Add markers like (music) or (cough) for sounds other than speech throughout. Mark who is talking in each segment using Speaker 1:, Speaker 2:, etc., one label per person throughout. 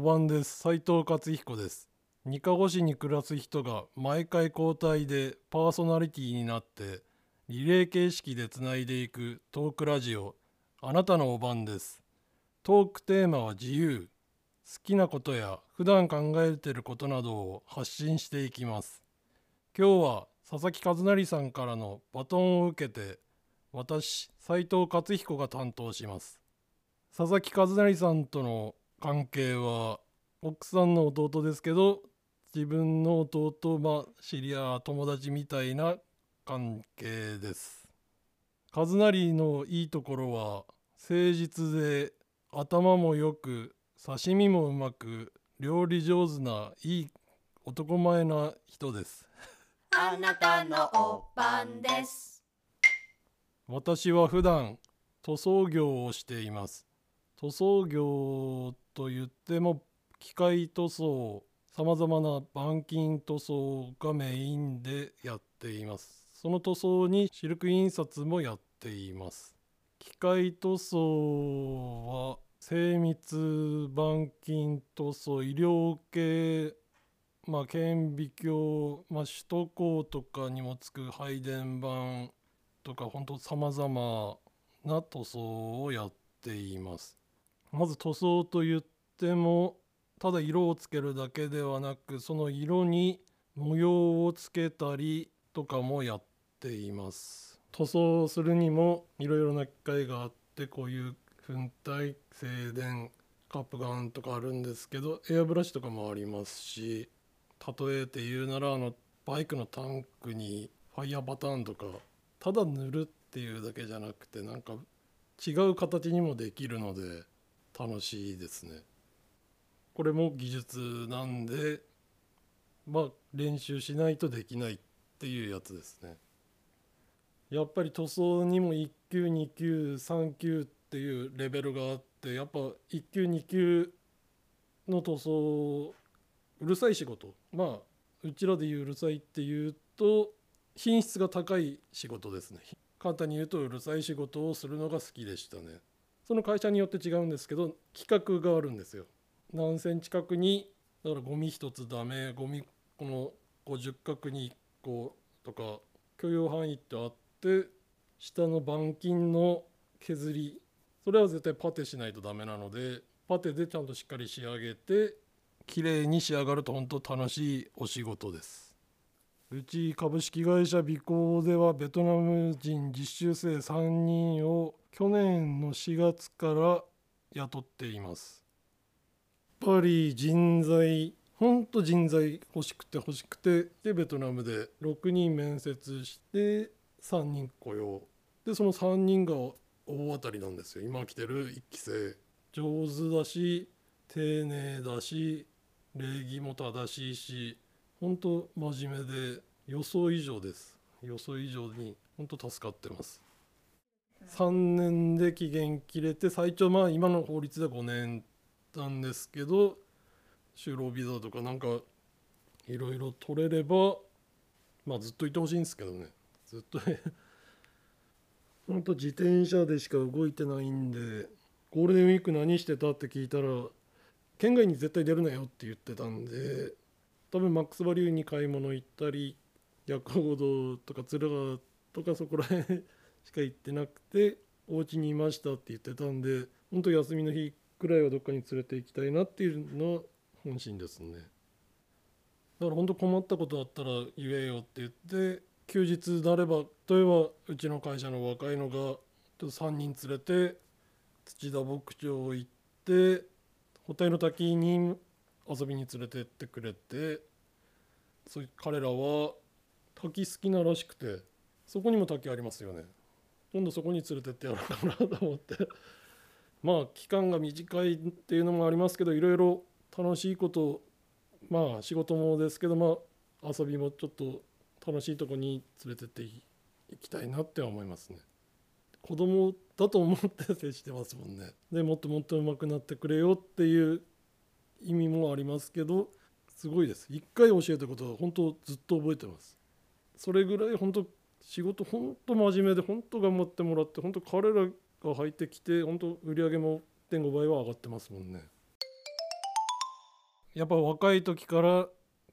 Speaker 1: おばんです。斉藤勝彦です。二カ五市に暮らす人が毎回交代でパーソナリティになってリレー形式でつないでいくトークラジオ。あなたのおばんです。トークテーマは自由。好きなことや普段考えていることなどを発信していきます。今日は佐々木和成さんからのバトンを受けて私斉藤勝彦が担当します。佐々木和成さんとの関係は奥さんの弟ですけど自分の弟まあ知り合い友達みたいな関係です。和成のいいところは誠実で頭もよく刺身もうまく料理上手ないい男前な人です。
Speaker 2: あなたのおばんです。
Speaker 1: 私は普段塗装業をしています。塗装業と言っても機械塗装さまざまな板金塗装がメインでやっています。その塗装にシルク印刷もやっています。機械塗装は精密板金塗装医療系まあ顕微鏡、まあ、首都高とかにもつく配電板とか本当さまざまな塗装をやっています。まず塗装といってもただ色をつけるだけではなくその色に模様をつけたりとかもやっています。塗装するにもいろいろな機械があってこういう粉体静電カップガンとかあるんですけどエアブラシとかもありますし例えて言うならあのバイクのタンクにファイヤーパターンとかただ塗るっていうだけじゃなくてなんか違う形にもできるので楽しいですね。これも技術なんでまあ練習しないとできないっていうやつですね。やっぱり塗装にも1級2級3級っていうレベルがあってやっぱ1級2級の塗装うるさい仕事まあうちらでいううるさいっていうと品質が高い仕事ですね簡単に言うとうるさい仕事をするのが好きでしたねその会社によって違うんですけど規格があるんですよ。何センチ角にだからゴミ一つダメゴミこの50角に1個とか許容範囲ってあって下の板金の削りそれは絶対パテしないとダメなのでパテでちゃんとしっかり仕上げて綺麗に仕上がると本当楽しいお仕事です。うち株式会社美工ではベトナム人実習生3人を去年の4月から雇っています。やっぱり人材ほんと人材欲しくて欲しくてでベトナムで6人面接して3人雇用。でその3人が大当たりなんですよ。今来てる1期生。上手だし丁寧だし礼儀も正しいし本当真面目で予想以上です。予想以上に本当助かってます。3年で期限切れて最長まあ今の法律では5年なんですけど就労ビザとかなんかいろいろ取れればまあずっといてほしいんですけどね。ずっと。(laughs) 本当自転車でしか動いてないんでゴールデンウィーク何してたって聞いたら県外に絶対出るなよって言ってたんで多分マックスバリューに買い物行ったり薬王堂とか敦賀とかそこら辺しか行ってなくてお家にいましたって言ってたんで本当休みの日くらいはどっかに連れて行きたいなっていうのは本心ですね。だから本当困ったことあったら言えよって言って休日になれば例えばうちの会社の若いのが3人連れて土田牧場行ってホタルの滝に遊びに連れてってくれてそう彼らは滝好きならしくてそこにも滝ありますよね。今度そこに連れてってやろうかなと思って。(laughs) まあ期間が短いっていうのもありますけどいろいろ楽しいことまあ仕事もですけどまあ遊びもちょっと楽しいとこに連れてっていきたいなって思いますね。子供だと思って接してますもんね。でもっともっと上手くなってくれよっていう意味もありますけどすごいです。一回教えたことは本当ずっと覚えてます。それぐらい本当仕事本当真面目で本当頑張ってもらって本当彼らが入ってきて本当売り上げも1.5倍は上がってますもんねやっぱ若い時から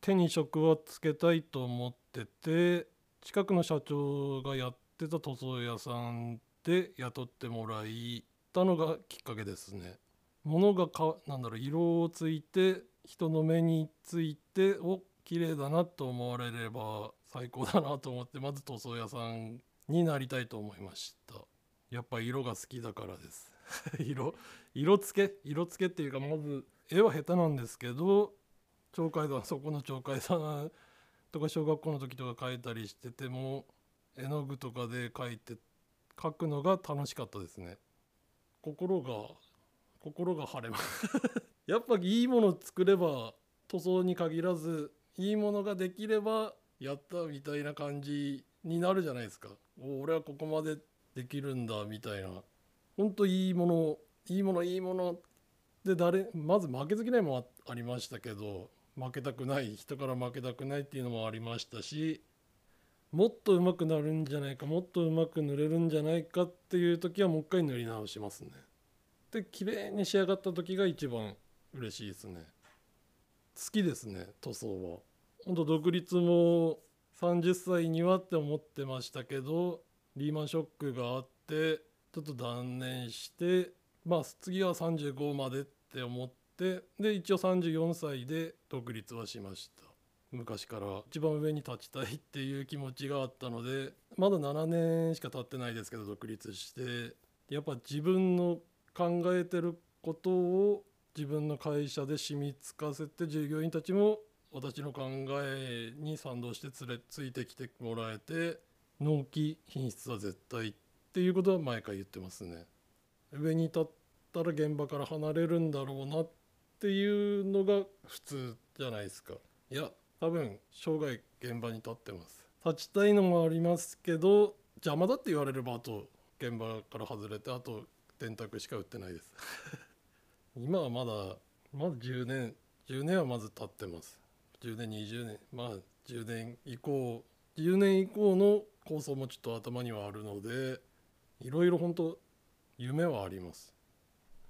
Speaker 1: 手に職はつけたいと思ってて近くの社長がやってた塗装屋さんで雇ってもらいたのがきっかけですね。物がかなんだろう色をついて人の目についてお綺麗だなと思われれば最高だなと思ってまず塗装屋さんになりたいと思いました。やっぱ色が好きだからです。(laughs) 色色付け色付けっていうかまず絵は下手なんですけど鳥海山そこの鳥海山とか小学校の時とか描いたりしてても絵の具とかで描いて描くのが楽しかったですね。心が心が晴れます。(laughs) やっぱいいもの作れば塗装に限らずいいものができればやったみたいな感じになるじゃないですか俺はここまでできるんだみたいなほんといいものいいものいいもので誰まず負けず嫌いもありましたけど負けたくない人から負けたくないっていうのもありましたしもっと上手くなるんじゃないかもっと上手く塗れるんじゃないかっていう時はもう一回塗り直しますね。で綺麗に仕上がった時が一番嬉しいですね。好きですね塗装は。ほんと独立も30歳にはって思ってましたけどリーマンショックがあってちょっと断念してまあ次は35までって思ってで一応34歳で独立はしました。昔から。一番上に立ちたいっていう気持ちがあったのでまだ7年しか経ってないですけど独立して。やっぱ自分の考えてることを自分の会社で染みつかせて従業員たちも私の考えに賛同して連れついてきてもらえて納期品質は絶対っていうことは毎回言ってますね。上に立ったら現場から離れるんだろうなっていうのが普通じゃないですか。いや多分生涯現場に立ってます立ちたいのもありますけど邪魔だって言われればあと現場から外れてあと電卓しか売ってないです (laughs) 今はまだまだ10年10年はまず経ってます10年20年まあ10年以降10年以降の構想もちょっと頭にはあるのでいろいろ本当夢はあります。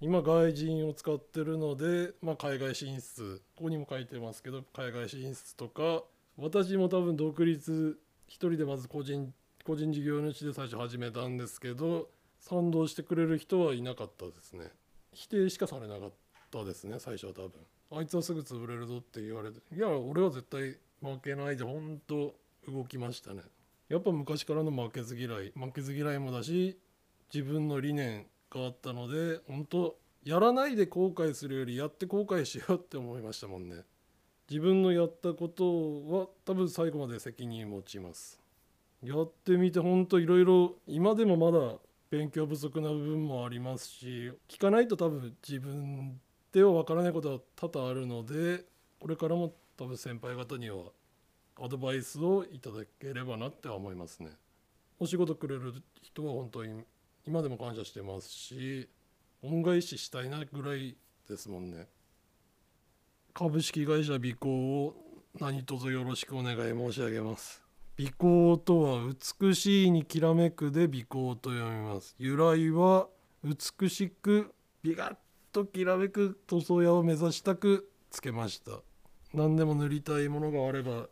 Speaker 1: 今外人を使ってるので、まあ、海外進出ここにも書いてますけど海外進出とか私も多分独立一人でまず個人個人事業主で最初始めたんですけど賛同してくれる人はいなかったですね。否定しかされなかった。ですね最初は多分。あいつはすぐ潰れるぞって言われて。いや俺は絶対負けないで本当動きましたね。やっぱ昔からの負けず嫌い。負けず嫌いもだし自分の理念があったので本当やらないで後悔するよりやって後悔しようって思いましたもんね。自分のやったことは多分最後まで責任持ちます。やってみて本当いろいろ今でもまだ勉強不足な部分もありますし聞かないと多分自分では分からないことは多々あるのでこれからも多分先輩方にはアドバイスをいただければなって思いますね。お仕事くれる人は本当に今でも感謝してますし恩返ししたいなぐらいですもんね。株式会社美行を何卒よろしくお願い申し上げます。美行とは美しいにきらめくで美行と読みます。由来は美しくビガッときらめく塗装屋を目指したくつけました。何でも塗りたいものがあれば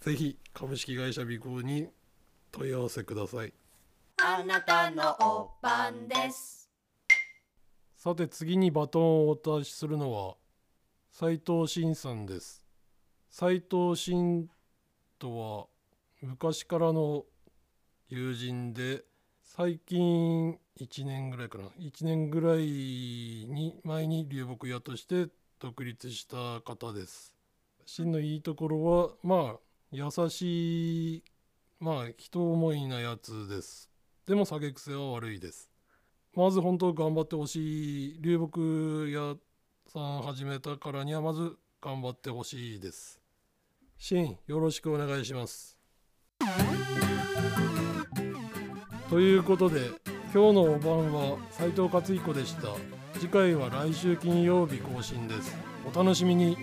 Speaker 1: ぜひ株式会社美行に問い合わせください。
Speaker 2: あなたのお番です。
Speaker 1: さて次にバトンをお渡しするのは斉藤慎さんです。斉藤慎とは昔からの友人で最近1年ぐらいかな。1年ぐらいに前に流木屋として独立した方です。真のいいところはまあ優しいまあ人思いなやつです。でも下げ癖は悪いです。まず本当頑張ってほしい流木屋さん始めたからにはまず頑張ってほしいです。シンよろしくお願いします。ということで今日のお晩は斉藤勝彦でした。次回は来週金曜日更新です。お楽しみに。